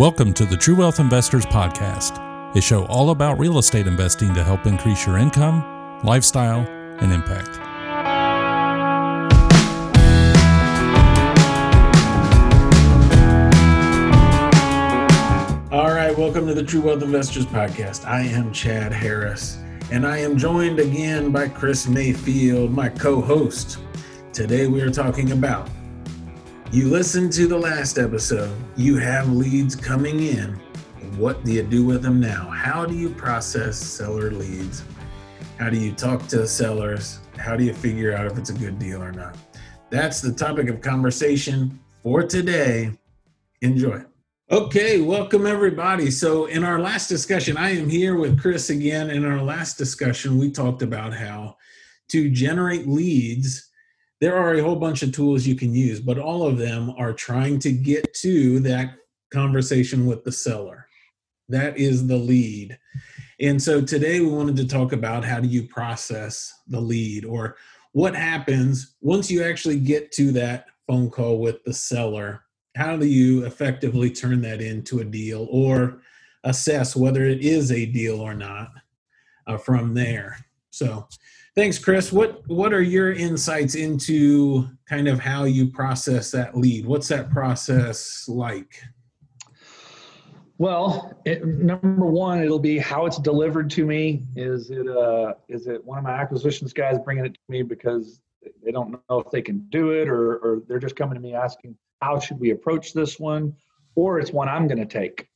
Welcome to the True Wealth Investors Podcast, a show all about real estate investing to help increase your income, lifestyle, and impact. All right, welcome to the True Wealth Investors Podcast. I am Chad Harris, and I am joined again by Chris Mayfield, my co host. Today we are talking about you listened to the last episode. You have leads coming in. What do you do with them now? How do you process seller leads? How do you talk to sellers? How do you figure out if it's a good deal or not? That's the topic of conversation for today. Enjoy. Okay, welcome everybody. So, in our last discussion, I am here with Chris again. In our last discussion, we talked about how to generate leads there are a whole bunch of tools you can use, but all of them are trying to get to that conversation with the seller. That is the lead. And so today we wanted to talk about how do you process the lead or what happens once you actually get to that phone call with the seller. How do you effectively turn that into a deal or assess whether it is a deal or not uh, from there? So, Thanks, Chris. What what are your insights into kind of how you process that lead? What's that process like? Well, it, number one, it'll be how it's delivered to me. Is it uh is it one of my acquisitions guys bringing it to me because they don't know if they can do it, or or they're just coming to me asking how should we approach this one, or it's one I'm going to take.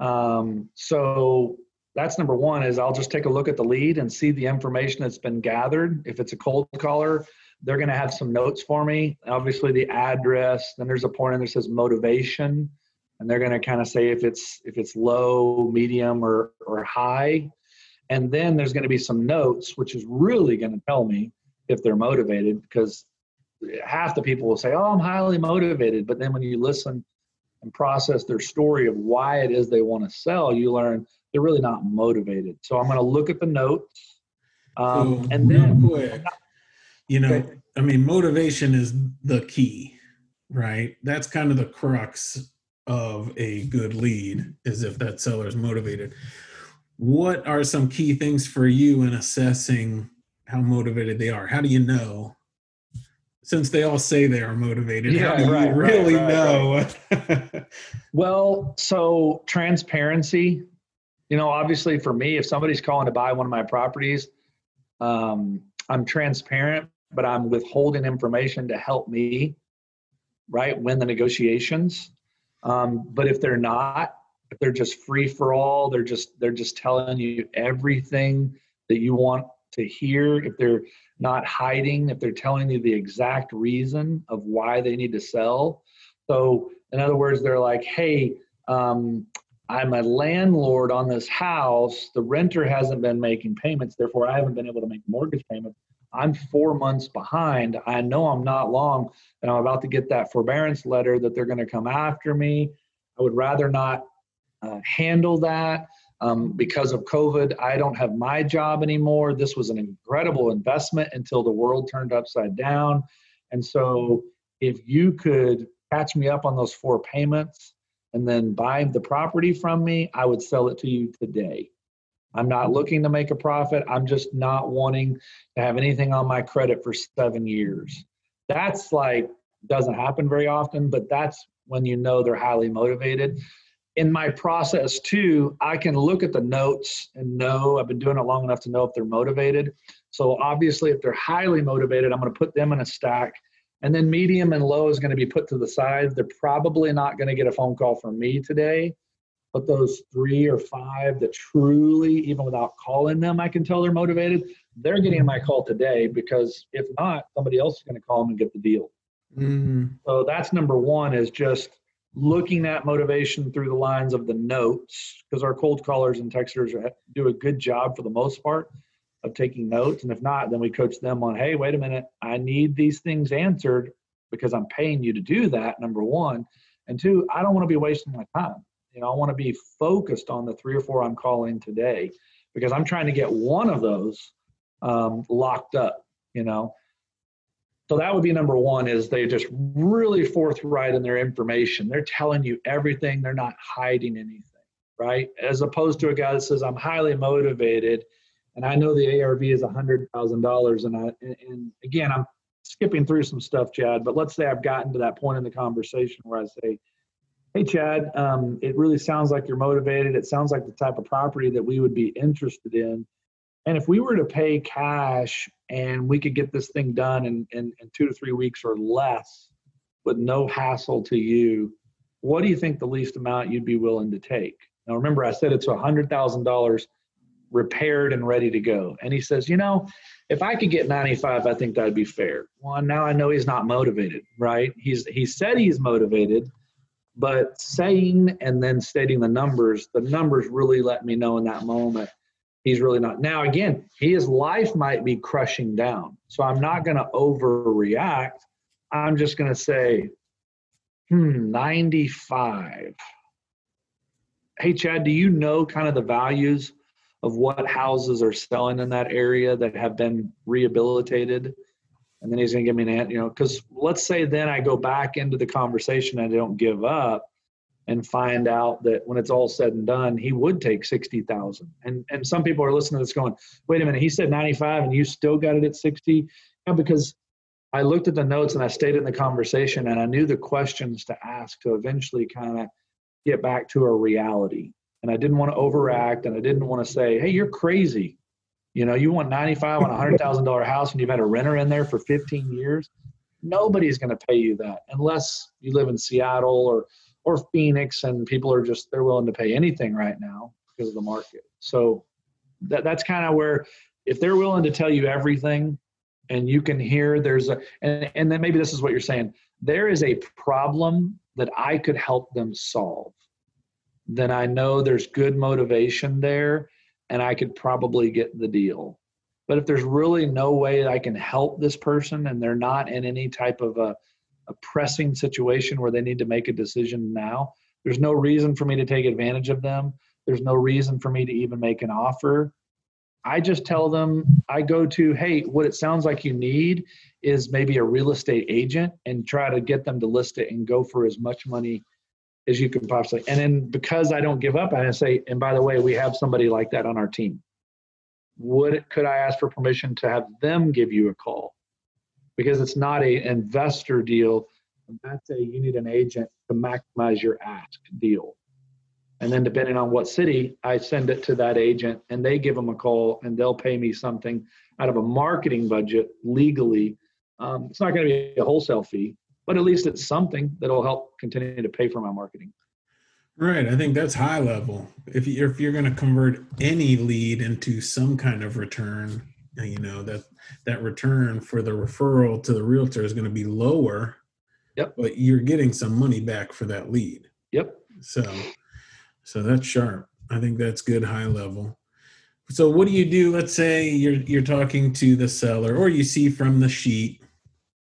Um, so that's number one is i'll just take a look at the lead and see the information that's been gathered. If it's a cold caller they're going to have some notes for me. Obviously the address then there's a point in there says motivation and they're going to kind of say if it's if it's low medium or or high. And then there's going to be some notes which is really going to tell me if they're motivated because half the people will say oh i'm highly motivated. But then when you listen and process their story of why it is they want to sell you learn they're really not motivated. So I'm going to look at the notes, um, so and then quick, you know, okay. I mean, motivation is the key, right? That's kind of the crux of a good lead is if that seller is motivated. What are some key things for you in assessing how motivated they are? How do you know? Since they all say they are motivated, yeah, how do right, you really right, right, know? well, so transparency you know, obviously for me, if somebody's calling to buy one of my properties, um, I'm transparent, but I'm withholding information to help me, right, win the negotiations. Um, but if they're not, if they're just free for all, they're just they're just telling you everything that you want to hear. If they're not hiding, if they're telling you the exact reason of why they need to sell. So, in other words, they're like, "Hey, um, I'm a landlord on this house. The renter hasn't been making payments, therefore, I haven't been able to make mortgage payments. I'm four months behind. I know I'm not long, and I'm about to get that forbearance letter that they're going to come after me. I would rather not uh, handle that um, because of COVID. I don't have my job anymore. This was an incredible investment until the world turned upside down. And so, if you could catch me up on those four payments, and then buy the property from me, I would sell it to you today. I'm not looking to make a profit. I'm just not wanting to have anything on my credit for seven years. That's like, doesn't happen very often, but that's when you know they're highly motivated. In my process, too, I can look at the notes and know I've been doing it long enough to know if they're motivated. So, obviously, if they're highly motivated, I'm going to put them in a stack and then medium and low is going to be put to the side. They're probably not going to get a phone call from me today. But those three or five that truly, even without calling them, I can tell they're motivated, they're getting my call today because if not, somebody else is going to call them and get the deal. Mm-hmm. So that's number one is just looking at motivation through the lines of the notes because our cold callers and texters do a good job for the most part of taking notes. And if not, then we coach them on, hey, wait a minute, I need these things answered because I'm paying you to do that, number one. And two, I don't want to be wasting my time. You know, I want to be focused on the three or four I'm calling today because I'm trying to get one of those um, locked up, you know. so that would be number one is they just really forthright in their information they're telling you everything they're not hiding anything right as opposed to a guy that says i'm highly motivated and i know the arv is $100000 and i and, again i'm skipping through some stuff chad but let's say i've gotten to that point in the conversation where i say hey chad um, it really sounds like you're motivated it sounds like the type of property that we would be interested in and if we were to pay cash and we could get this thing done in, in, in two to three weeks or less with no hassle to you, what do you think the least amount you'd be willing to take? Now, remember, I said it's $100,000 repaired and ready to go. And he says, you know, if I could get 95, I think that'd be fair. Well, now I know he's not motivated, right? He's he said he's motivated, but saying and then stating the numbers, the numbers really let me know in that moment he's really not. Now, again, his life might be crushing down. So I'm not going to overreact. I'm just going to say, hmm, 95. Hey, Chad, do you know kind of the values of what houses are selling in that area that have been rehabilitated? And then he's going to give me an answer, you know, because let's say then I go back into the conversation and I don't give up and find out that when it's all said and done, he would take 60,000. And and some people are listening to this going, wait a minute, he said 95 and you still got it at 60? Yeah, because I looked at the notes and I stayed in the conversation and I knew the questions to ask to eventually kind of get back to a reality. And I didn't want to overact and I didn't want to say, hey, you're crazy. You know, you want 95 on a hundred thousand dollar house and you've had a renter in there for 15 years. Nobody's going to pay you that unless you live in Seattle or or Phoenix, and people are just they're willing to pay anything right now because of the market. So that that's kind of where if they're willing to tell you everything, and you can hear there's a and and then maybe this is what you're saying there is a problem that I could help them solve. Then I know there's good motivation there, and I could probably get the deal. But if there's really no way I can help this person and they're not in any type of a a pressing situation where they need to make a decision now, there's no reason for me to take advantage of them. There's no reason for me to even make an offer. I just tell them, I go to, hey, what it sounds like you need is maybe a real estate agent and try to get them to list it and go for as much money as you can possibly. And then because I don't give up, I say, and by the way, we have somebody like that on our team. Would could I ask for permission to have them give you a call? because it's not a investor deal. That's a you need an agent to maximize your ask deal. And then depending on what city, I send it to that agent and they give them a call and they'll pay me something out of a marketing budget legally. Um, it's not going to be a wholesale fee, but at least it's something that'll help continue to pay for my marketing. Right. I think that's high level. If you if you're going to convert any lead into some kind of return, uh, you know that that return for the referral to the realtor is going to be lower yep but you're getting some money back for that lead yep so so that's sharp i think that's good high level so what do you do let's say you're you're talking to the seller or you see from the sheet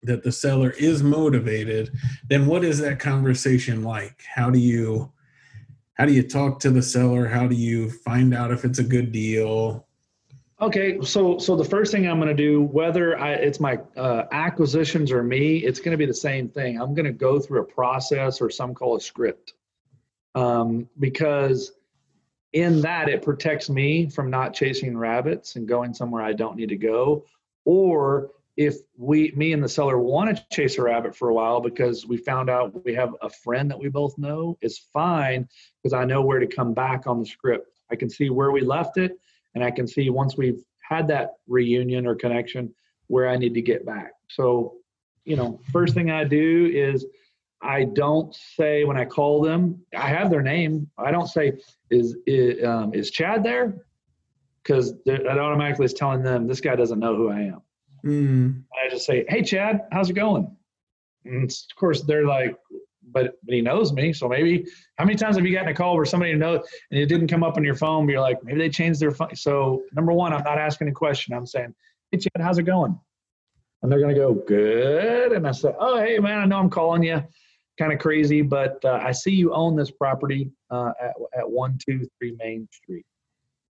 that the seller is motivated then what is that conversation like? How do you how do you talk to the seller? How do you find out if it's a good deal? Okay, so so the first thing I'm going to do, whether I, it's my uh, acquisitions or me, it's going to be the same thing. I'm going to go through a process or some call a script, um, because in that it protects me from not chasing rabbits and going somewhere I don't need to go, or if we, me and the seller, want to chase a rabbit for a while because we found out we have a friend that we both know, is fine because I know where to come back on the script. I can see where we left it and I can see once we've had that reunion or connection where I need to get back. So, you know, first thing I do is I don't say when I call them, I have their name. I don't say is is, um, is Chad there because that automatically is telling them this guy doesn't know who I am. Mm. I just say, "Hey, Chad, how's it going?" And of course, they're like, but but he knows me. So maybe how many times have you gotten a call where somebody knows and it didn't come up on your phone? But you're like, maybe they changed their phone. So number one, I'm not asking a question. I'm saying, hey Chad, how's it going? And they're gonna go good. And I said, oh hey man, I know I'm calling you, kind of crazy, but uh, I see you own this property uh, at at one two three Main Street.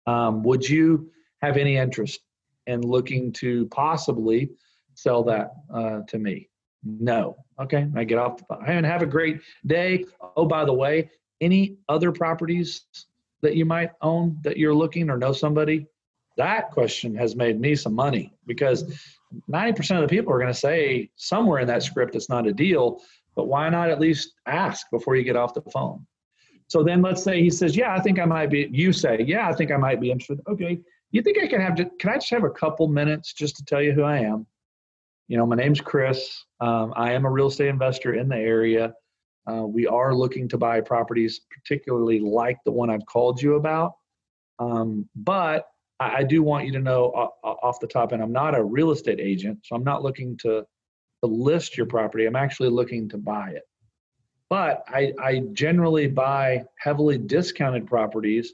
Um, would you have any interest in looking to possibly sell that uh, to me? No. Okay. I get off the phone. And have a great day. Oh, by the way, any other properties that you might own that you're looking or know somebody? That question has made me some money because 90% of the people are going to say somewhere in that script it's not a deal, but why not at least ask before you get off the phone? So then let's say he says, Yeah, I think I might be, you say, Yeah, I think I might be interested. Okay. You think I can have, can I just have a couple minutes just to tell you who I am? You know, my name's Chris. Um, I am a real estate investor in the area. Uh, we are looking to buy properties, particularly like the one I've called you about. Um, but I, I, do want you to know uh, off the top, and I'm not a real estate agent, so I'm not looking to, to list your property. I'm actually looking to buy it. But I, I generally buy heavily discounted properties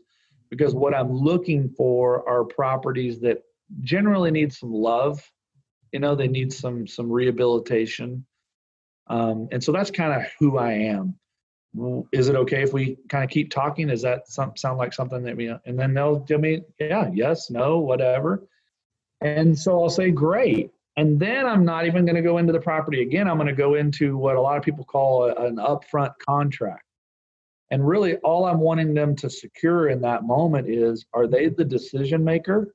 because what I'm looking for are properties that generally need some love you know they need some some rehabilitation. Um, and so that's kind of who i am. Is it okay if we kind of keep talking? Does that some, sound like something that we and then they'll tell me yeah yes no whatever. And so i'll say great. And then i'm not even going to go into the property again. I'm going to go into what a lot of people call an upfront contract and really all i'm wanting them to secure in that moment is are they the decision maker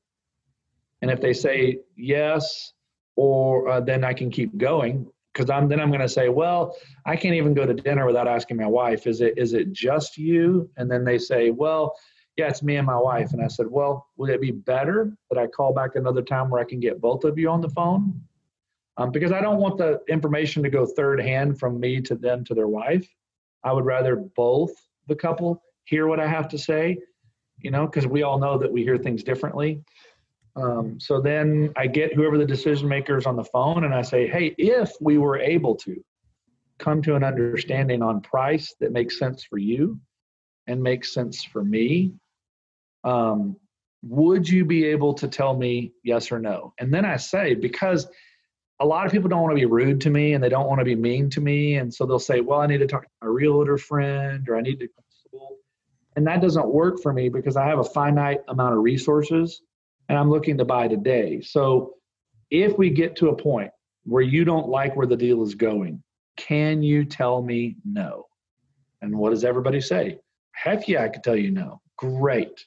and if they say yes or uh, then I can keep going because I'm then I'm going to say, well, I can't even go to dinner without asking my wife. Is it is it just you? And then they say, well, yeah, it's me and my wife. And I said, well, would it be better that I call back another time where I can get both of you on the phone? Um, because I don't want the information to go third hand from me to them to their wife. I would rather both the couple hear what I have to say, you know, because we all know that we hear things differently. Um, so then I get whoever the decision maker is on the phone and I say, hey, if we were able to come to an understanding on price that makes sense for you and makes sense for me, um, would you be able to tell me yes or no? And then I say, because a lot of people don't want to be rude to me and they don't want to be mean to me. And so they'll say, well, I need to talk to my realtor friend or I need to consult. And that doesn't work for me because I have a finite amount of resources and I'm looking to buy today. So if we get to a point where you don't like where the deal is going, can you tell me no? And what does everybody say? Heck yeah, I could tell you no. Great.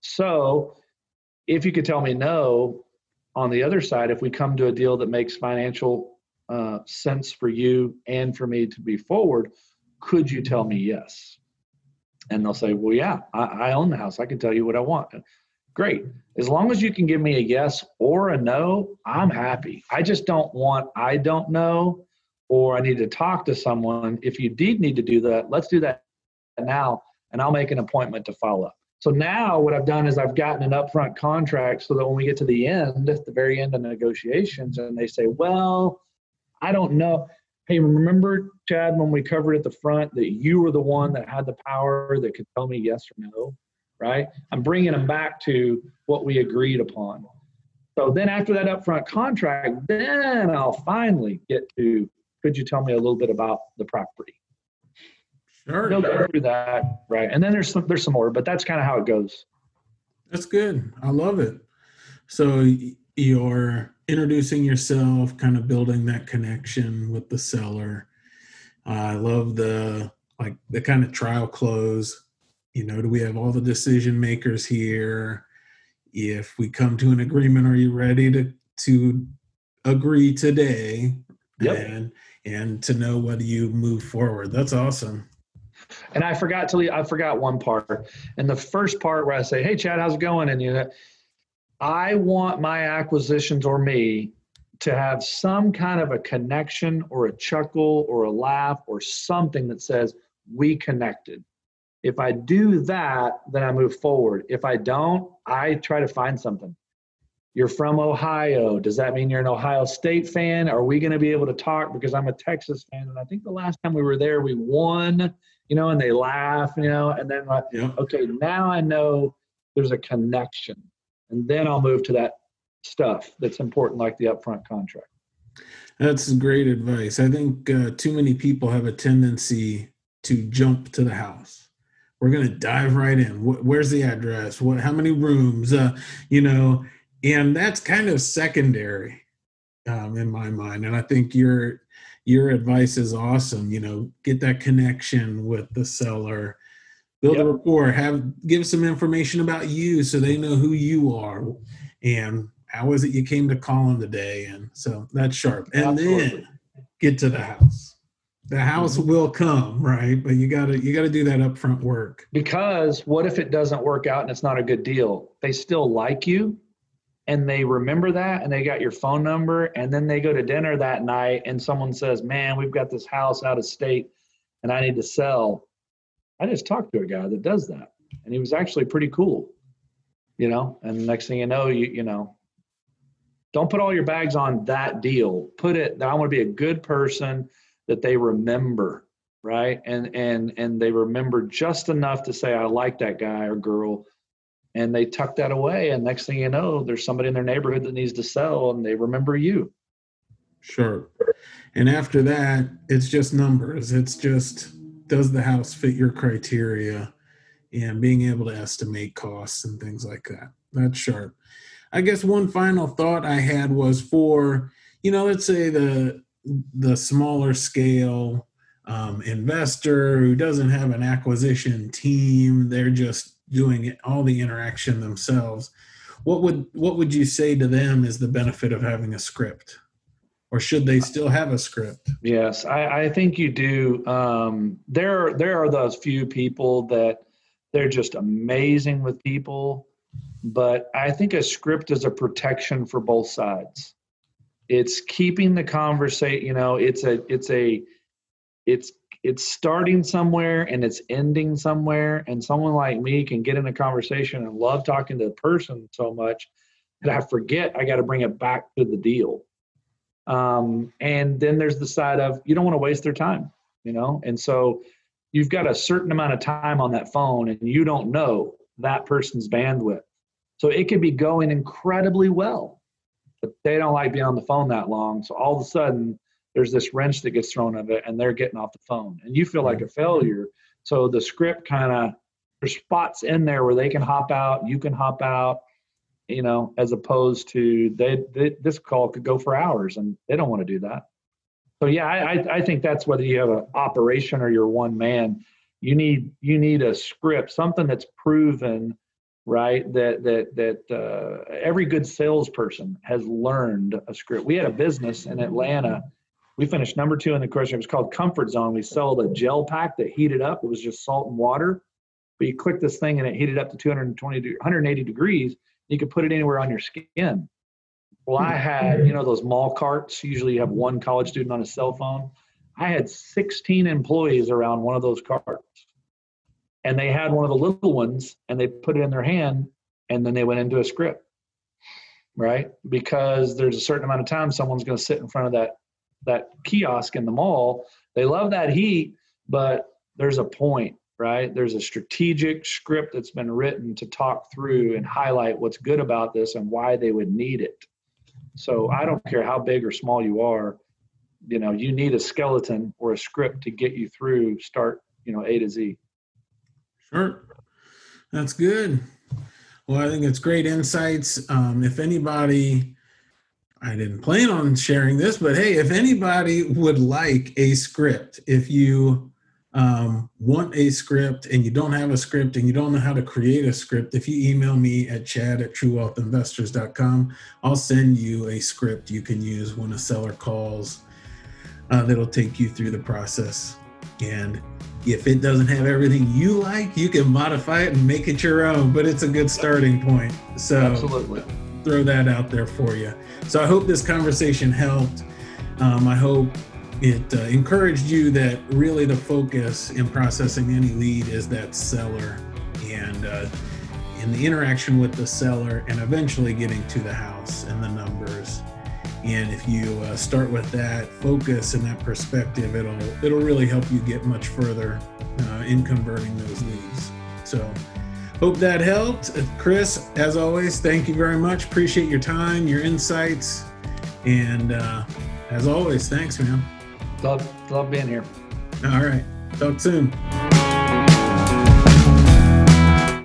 So if you could tell me no, on the other side, if we come to a deal that makes financial uh, sense for you and for me to be forward, could you tell me yes? And they'll say, well, yeah, I, I own the house. I can tell you what I want great. As long as you can give me a yes or a no, I'm happy. I just don't want, I don't know, or I need to talk to someone. If you did need to do that, let's do that now, and I'll make an appointment to follow up. So now what I've done is I've gotten an upfront contract so that when we get to the end, at the very end of negotiations, and they say, well, I don't know. Hey, remember, Chad, when we covered at the front that you were the one that had the power that could tell me yes or no? right? I'm bringing them back to what we agreed upon. So then after that upfront contract, then I'll finally get to, could you tell me a little bit about the property? Sure. They'll go through that, right? And then there's some, there's some more, but that's kind of how it goes. That's good. I love it. So you're introducing yourself, kind of building that connection with the seller. Uh, I love the like the kind of trial close you know do we have all the decision makers here if we come to an agreement are you ready to to agree today yep. and and to know whether you move forward that's awesome and i forgot to leave, i forgot one part and the first part where i say hey chad how's it going and you i want my acquisitions or me to have some kind of a connection or a chuckle or a laugh or something that says we connected if I do that, then I move forward. If I don't, I try to find something. You're from Ohio. Does that mean you're an Ohio State fan? Are we going to be able to talk? Because I'm a Texas fan. And I think the last time we were there, we won, you know, and they laugh, you know, and then, like, yeah. okay, now I know there's a connection. And then I'll move to that stuff that's important, like the upfront contract. That's great advice. I think uh, too many people have a tendency to jump to the house we're going to dive right in. Where's the address? What? How many rooms? Uh, you know, and that's kind of secondary. um, in my mind. And I think your your advice is awesome. You know, get that connection with the seller, build yep. a rapport, have give some information about you so they know who you are and how is it you came to call them today. And so that's sharp. And Absolutely. then get to the house the house mm-hmm. will come right but you gotta you gotta do that upfront work because what if it doesn't work out and it's not a good deal they still like you and they remember that and they got your phone number and then they go to dinner that night and someone says man we've got this house out of state and i need to sell. I just talked to a guy that does that and he was actually pretty cool you know? And next thing you know you you know don't put all your bags on that deal. Put it that i want to be a good person that they remember right? And and and they remember just enough to say i like that guy or girl and they tuck that away and next thing you know there's somebody in their neighborhood that needs to sell and they remember you. Sure. And after that it's just numbers. It's just does the house fit your criteria and being able to estimate costs and things like that? That's sharp. I guess one final thought i had was for you know let's say the the smaller scale um, investor who doesn't have an acquisition team they're just doing all the interaction themselves what would what would you say to them is the benefit of having a script? Or should they still have a script? Yes i, I think you do. Um, there there are those few people that they're just amazing with people but i think a script is a protection for both sides. It's keeping the conversation you know it's a it's a it's it's starting somewhere and it's ending somewhere. And someone like me can get in a conversation and love talking to the person so much that i forget i got to bring it back to the deal. Um, and then there's the side of you don't want to waste their time you know? And so you've got a certain amount of time on that phone and you don't know that person's bandwidth. So it could be going incredibly well but they don't like being on the phone that long. So all of a sudden, there's this wrench that gets thrown at it, and they're getting off the phone, and you feel like a failure. So the script kind of there's spots in there where they can hop out, you can hop out, you know, as opposed to they, they this call could go for hours, and they don't want to do that. So yeah, I, I think that's whether you have an operation or you're one man, you need you need a script, something that's proven right? That that that uh, every good salesperson has learned a script. We had a business in Atlanta. We finished number two in the question. It was called Comfort Zone. We sold a gel pack that heated up. It was just salt and water, but you click this thing and it heated up to 220, 180 degrees. You could put it anywhere on your skin. Well, I had, you know, those mall carts. Usually you have one college student on a cell phone. I had 16 employees around one of those carts and they had one of the little ones and they put it in their hand and then they went into a script right because there's a certain amount of time someone's going to sit in front of that that kiosk in the mall they love that heat but there's a point right there's a strategic script that's been written to talk through and highlight what's good about this and why they would need it so i don't care how big or small you are you know you need a skeleton or a script to get you through start you know a to z Sure. That's good. Well, I think it's great insights. Um, if anybody, I didn't plan on sharing this, but hey, if anybody would like a script, if you um, want a script and you don't have a script and you don't know how to create a script, if you email me at chad at truewealthinvestors.com, I'll send you a script you can use when a seller calls uh, that'll take you through the process. And if it doesn't have everything you like, you can modify it and make it your own, but it's a good starting point. So Absolutely. Throw that out there for you. So I hope this conversation helped. Um, I hope it uh, encouraged you that really the focus in processing any lead is that seller and uh, in the interaction with the seller and eventually getting to the house and the numbers and if you uh, start with that focus and that perspective, it'll it'll really help you get much further uh, in converting those leads. So, hope that helped. Chris, as always, thank you very much. Appreciate your time, your insights, and uh, as always, thanks, man. Love love being here. All right, talk soon.